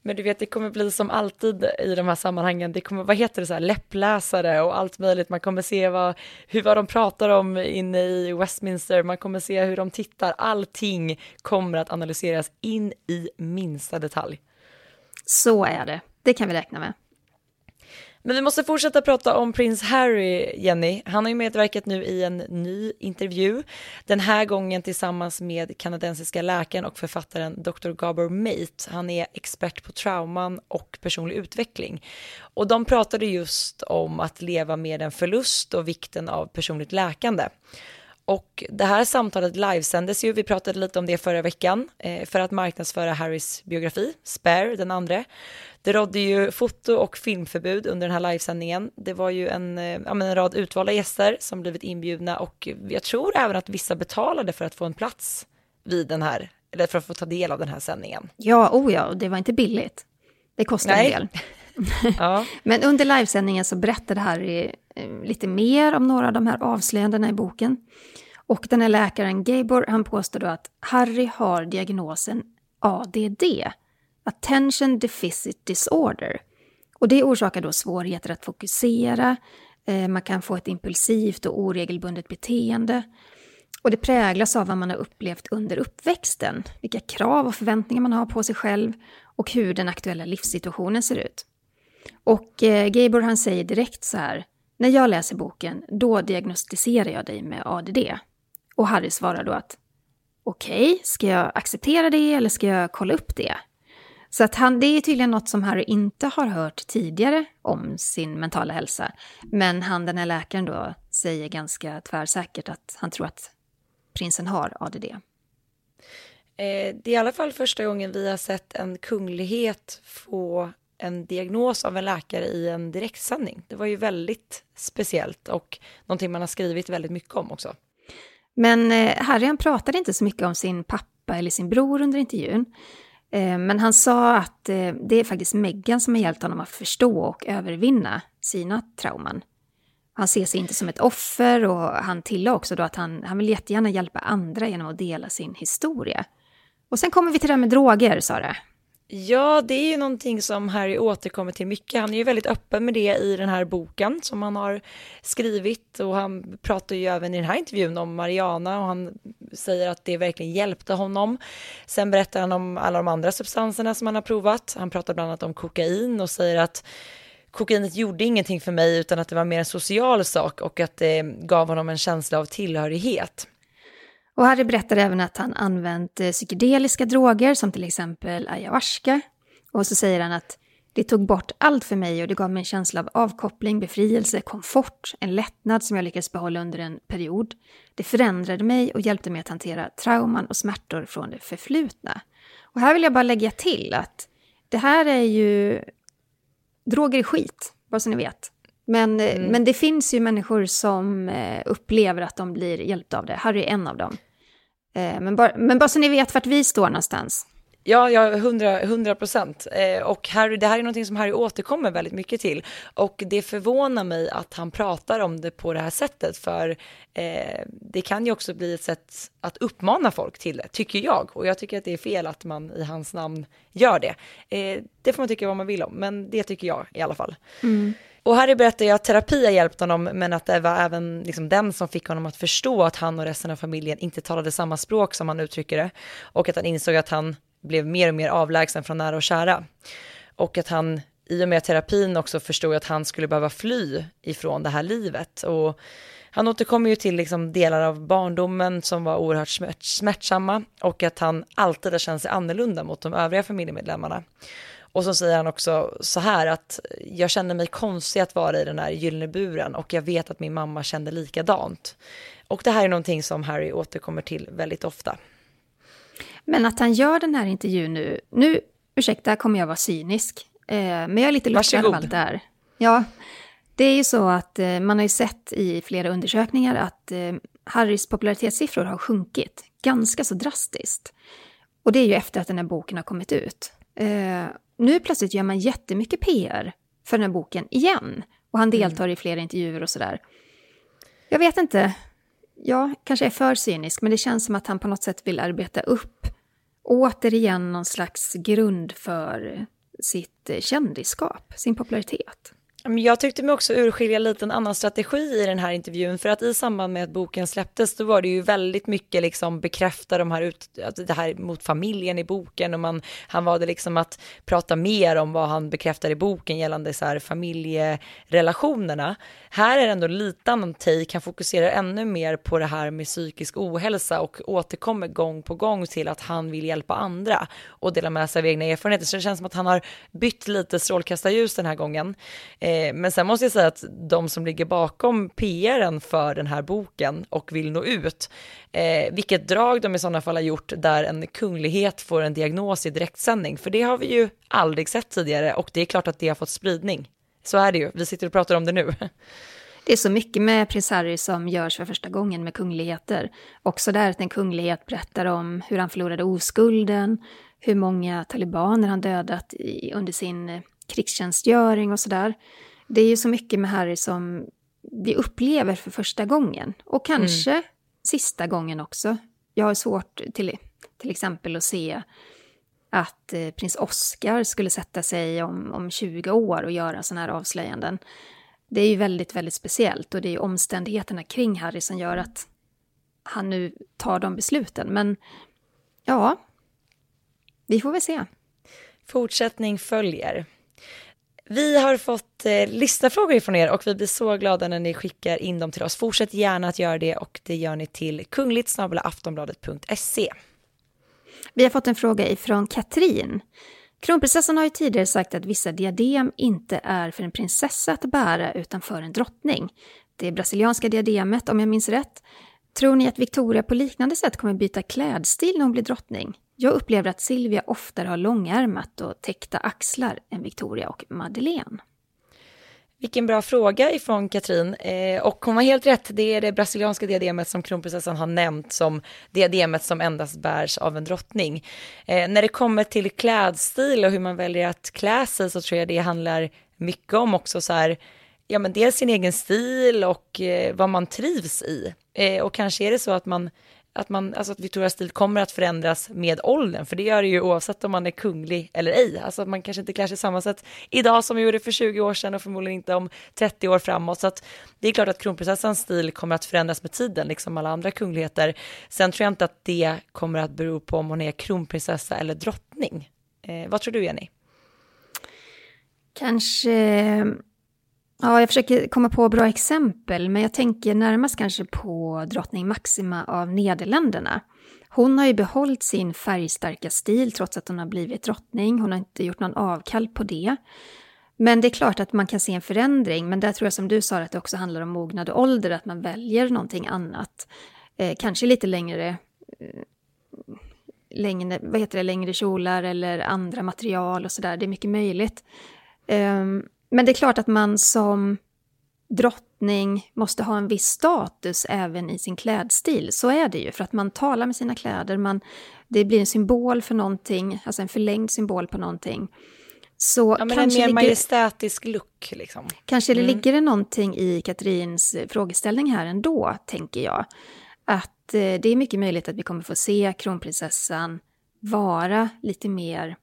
Men du vet, det kommer bli som alltid i de här sammanhangen. Det kommer, vad heter det, så här, läppläsare och allt möjligt. Man kommer se vad, hur, vad de pratar om inne i Westminster. Man kommer se hur de tittar. Allting kommer att analyseras in i minsta detalj.
Så är det. Det kan vi räkna med.
Men vi måste fortsätta prata om prins Harry, Jenny. Han har ju medverkat nu i en ny intervju, den här gången tillsammans med kanadensiska läkaren och författaren Dr. Gabor Mate. Han är expert på trauman och personlig utveckling. Och de pratade just om att leva med en förlust och vikten av personligt läkande. Och det här samtalet livesändes ju, vi pratade lite om det förra veckan, eh, för att marknadsföra Harrys biografi, Spare, den andra. Det rådde ju foto och filmförbud under den här livesändningen. Det var ju en, eh, en rad utvalda gäster som blivit inbjudna och jag tror även att vissa betalade för att få en plats vid den här, eller för att få ta del av den här sändningen.
Ja, oh ja, det var inte billigt. Det kostade Nej. en del. ja. Men under livesändningen så berättade Harry eh, lite mer om några av de här avslöjandena i boken. Och den här läkaren Gabor, han påstår då att Harry har diagnosen ADD, Attention Deficit Disorder. Och det orsakar då svårigheter att fokusera, eh, man kan få ett impulsivt och oregelbundet beteende. Och det präglas av vad man har upplevt under uppväxten, vilka krav och förväntningar man har på sig själv och hur den aktuella livssituationen ser ut. Och eh, Gabor han säger direkt så här, när jag läser boken, då diagnostiserar jag dig med ADD. Och Harry svarar då att okej, okay, ska jag acceptera det eller ska jag kolla upp det? Så att han, det är tydligen något som Harry inte har hört tidigare om sin mentala hälsa. Men han, den här läkaren då, säger ganska tvärsäkert att han tror att prinsen har ADD. Eh,
det är i alla fall första gången vi har sett en kunglighet få en diagnos av en läkare i en direktsändning. Det var ju väldigt speciellt och någonting man har skrivit väldigt mycket om också.
Men eh, Harry han pratade inte så mycket om sin pappa eller sin bror under intervjun. Eh, men han sa att eh, det är faktiskt Meghan som har hjälpt honom att förstå och övervinna sina trauman. Han ser sig inte som ett offer och han tillade också då att han, han vill jättegärna hjälpa andra genom att dela sin historia. Och sen kommer vi till det här med droger, Sara.
Ja, det är ju någonting som Harry återkommer till mycket. Han är ju väldigt öppen med det i den här boken som han har skrivit och han pratar ju även i den här intervjun om Mariana och han säger att det verkligen hjälpte honom. Sen berättar han om alla de andra substanserna som han har provat. Han pratar bland annat om kokain och säger att kokainet gjorde ingenting för mig utan att det var mer en social sak och att det gav honom en känsla av tillhörighet.
Och Harry berättar även att han använt eh, psykedeliska droger som till exempel ayahuasca. Och så säger han att det tog bort allt för mig och det gav mig en känsla av avkoppling, befrielse, komfort, en lättnad som jag lyckades behålla under en period. Det förändrade mig och hjälpte mig att hantera trauman och smärtor från det förflutna. Och här vill jag bara lägga till att det här är ju... Droger är skit, bara så ni vet. Men, mm. men det finns ju människor som eh, upplever att de blir hjälpta av det. Harry är en av dem. Eh, men, bara, men bara så ni vet vart vi står någonstans.
Ja, ja, hundra procent. Eh, och Harry, det här är någonting som Harry återkommer väldigt mycket till. Och det förvånar mig att han pratar om det på det här sättet, för eh, det kan ju också bli ett sätt att uppmana folk till det, tycker jag. Och jag tycker att det är fel att man i hans namn gör det. Eh, det får man tycka vad man vill om, men det tycker jag i alla fall. Mm. Och Harry berättar ju att terapi har hjälpt honom, men att det var även liksom den som fick honom att förstå att han och resten av familjen inte talade samma språk som han uttrycker det. Och att han insåg att han blev mer och mer avlägsen från nära och kära. Och att han i och med terapin också förstod att han skulle behöva fly ifrån det här livet. Och han återkommer ju till liksom delar av barndomen som var oerhört smärtsamma och att han alltid har känt sig annorlunda mot de övriga familjemedlemmarna. Och så säger han också så här att jag känner mig konstig att vara i den här gyllene buren och jag vet att min mamma kände likadant. Och det här är någonting som Harry återkommer till väldigt ofta.
Men att han gör den här intervjun nu, nu, ursäkta, kommer jag vara cynisk, eh, men jag är lite lockad av allt det här. Ja, det är ju så att eh, man har ju sett i flera undersökningar att eh, Harrys popularitetssiffror har sjunkit ganska så drastiskt. Och det är ju efter att den här boken har kommit ut. Eh, nu plötsligt gör man jättemycket PR för den här boken igen. Och han mm. deltar mm. i flera intervjuer och sådär. Jag vet inte, jag kanske är för cynisk, men det känns som att han på något sätt vill arbeta upp återigen någon slags grund för sitt kändisskap, sin popularitet.
Mm, jag tyckte mig också urskilja lite en annan strategi i den här intervjun, för att i samband med att boken släpptes, då var det ju väldigt mycket liksom bekräfta de här, ut, det här mot familjen i boken och man, han valde liksom att prata mer om vad han bekräftar i boken gällande så här familjerelationerna. Här är det ändå lite annan take, han fokuserar ännu mer på det här med psykisk ohälsa och återkommer gång på gång till att han vill hjälpa andra och dela med sig av egna erfarenheter. Så det känns som att han har bytt lite strålkastarljus den här gången. Eh, Eh, men sen måste jag säga att de som ligger bakom PRen för den här boken och vill nå ut, eh, vilket drag de i sådana fall har gjort där en kunglighet får en diagnos i direktsändning, för det har vi ju aldrig sett tidigare och det är klart att det har fått spridning. Så är det ju, vi sitter och pratar om det nu.
Det är så mycket med prins Harry som görs för första gången med kungligheter. Också där att en kunglighet berättar om hur han förlorade oskulden, hur många talibaner han dödat i, under sin krigstjänstgöring och sådär. Det är ju så mycket med Harry som vi upplever för första gången. Och kanske mm. sista gången också. Jag har svårt till, till exempel att se att eh, prins Oscar skulle sätta sig om, om 20 år och göra sådana här avslöjanden. Det är ju väldigt, väldigt speciellt och det är omständigheterna kring Harry som gör att han nu tar de besluten. Men ja, vi får väl se.
Fortsättning följer. Vi har fått eh, lyssnarfrågor ifrån er och vi blir så glada när ni skickar in dem till oss. Fortsätt gärna att göra det och det gör ni till kungligt aftonbladet.se.
Vi har fått en fråga ifrån Katrin. Kronprinsessan har ju tidigare sagt att vissa diadem inte är för en prinsessa att bära utan för en drottning. Det brasilianska diademet, om jag minns rätt. Tror ni att Victoria på liknande sätt kommer byta klädstil när hon blir drottning? Jag upplever att Silvia oftare har långärmat och täckta axlar än Victoria och Madeleine.
Vilken bra fråga ifrån Katrin. Eh, och hon har helt rätt, det är det brasilianska diademet som kronprinsessan har nämnt som diademet som endast bärs av en drottning. Eh, när det kommer till klädstil och hur man väljer att klä sig så tror jag det handlar mycket om också så här, ja men dels sin egen stil och eh, vad man trivs i. Eh, och kanske är det så att man att, man, alltså att Victorias stil kommer att förändras med åldern, för det gör det ju oavsett om man är kunglig eller ej. Alltså att man kanske inte klär sig samma sätt idag som vi gjorde för 20 år sedan och förmodligen inte om 30 år framåt. Så att det är klart att kronprinsessans stil kommer att förändras med tiden, liksom alla andra kungligheter. Sen tror jag inte att det kommer att bero på om hon är kronprinsessa eller drottning. Eh, vad tror du, Jenny?
Kanske Ja, jag försöker komma på bra exempel, men jag tänker närmast kanske på drottning Maxima av Nederländerna. Hon har ju behållit sin färgstarka stil trots att hon har blivit drottning. Hon har inte gjort någon avkall på det. Men det är klart att man kan se en förändring, men där tror jag som du sa att det också handlar om mognad och ålder, att man väljer någonting annat. Eh, kanske lite längre, eh, längre, vad heter det, längre kjolar eller andra material och sådär, det är mycket möjligt. Eh, men det är klart att man som drottning måste ha en viss status även i sin klädstil. Så är det ju, för att man talar med sina kläder, man, det blir en symbol för någonting, alltså en förlängd symbol på någonting. Så
ja, men
kanske
en mer
ligger,
majestätisk look liksom.
kanske det
Mm.
ligger det någonting i Katrins eh, frågeställning här ändå, tänker jag. Att eh, det är mycket möjligt att vi kommer få se kronprinsessan vara lite mer,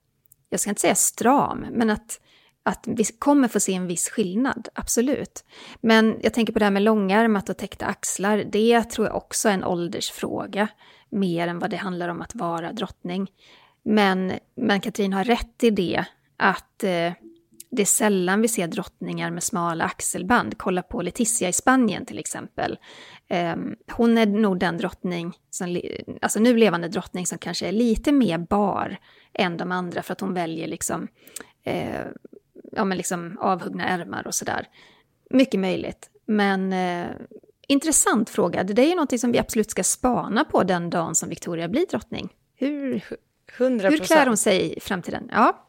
jag ska inte säga stram, men att, att vi kommer få se en viss skillnad, absolut. Men jag tänker på det här med långärmat och täckta axlar, det tror jag också är en åldersfråga, mer än vad det handlar om att vara drottning. Men, men Katrin har rätt i det, att eh, det är sällan vi ser drottningar med smala axelband. Kolla på Letizia i Spanien till exempel. Eh, hon är nog den drottning, som, alltså nu levande drottning som kanske är lite mer bar än de andra för att hon väljer liksom, eh, ja, men liksom avhuggna ärmar och sådär. Mycket möjligt. Men eh, intressant fråga. Det är ju någonting som vi absolut ska spana på den dagen som Victoria blir drottning. Hur,
100
hur klär hon sig i framtiden? Ja,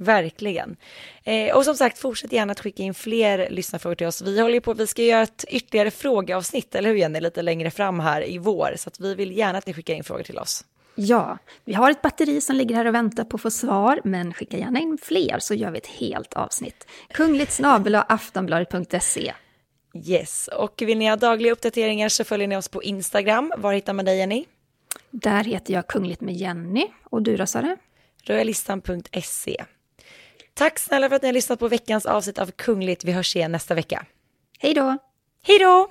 Verkligen. Eh, och som sagt, fortsätt gärna att skicka in fler lyssnarfrågor till oss. Vi håller på, vi ska göra ett ytterligare frågeavsnitt, eller hur Jenny, lite längre fram här i vår. Så att vi vill gärna att ni skickar in frågor till oss.
Ja, vi har ett batteri som ligger här och väntar på att få svar, men skicka gärna in fler så gör vi ett helt avsnitt. Kungligt snabel aftonbladet.se.
Yes, och vill ni ha dagliga uppdateringar så följer ni oss på Instagram. Var hittar man dig Jenny?
Där heter jag Kungligt med Jenny. Och du då Sara?
Royalistan.se. Tack snälla för att ni har lyssnat på veckans avsnitt av Kungligt. Vi hörs igen nästa vecka.
Hej då!
Hej då!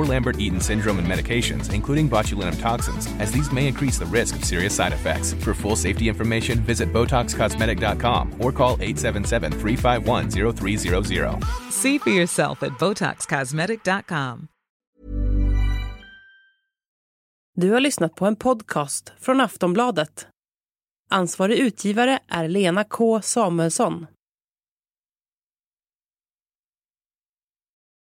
Lambert-Eaton syndrome and medications, including botulinum toxins, as these may increase the risk of serious side effects. For full safety information, visit BotoxCosmetic.com or call 877-351-0300.
See for yourself at BotoxCosmetic.com. Du har lyssnat på en podcast från Aftonbladet. Ansvarig utgivare är Lena K Samuelsson.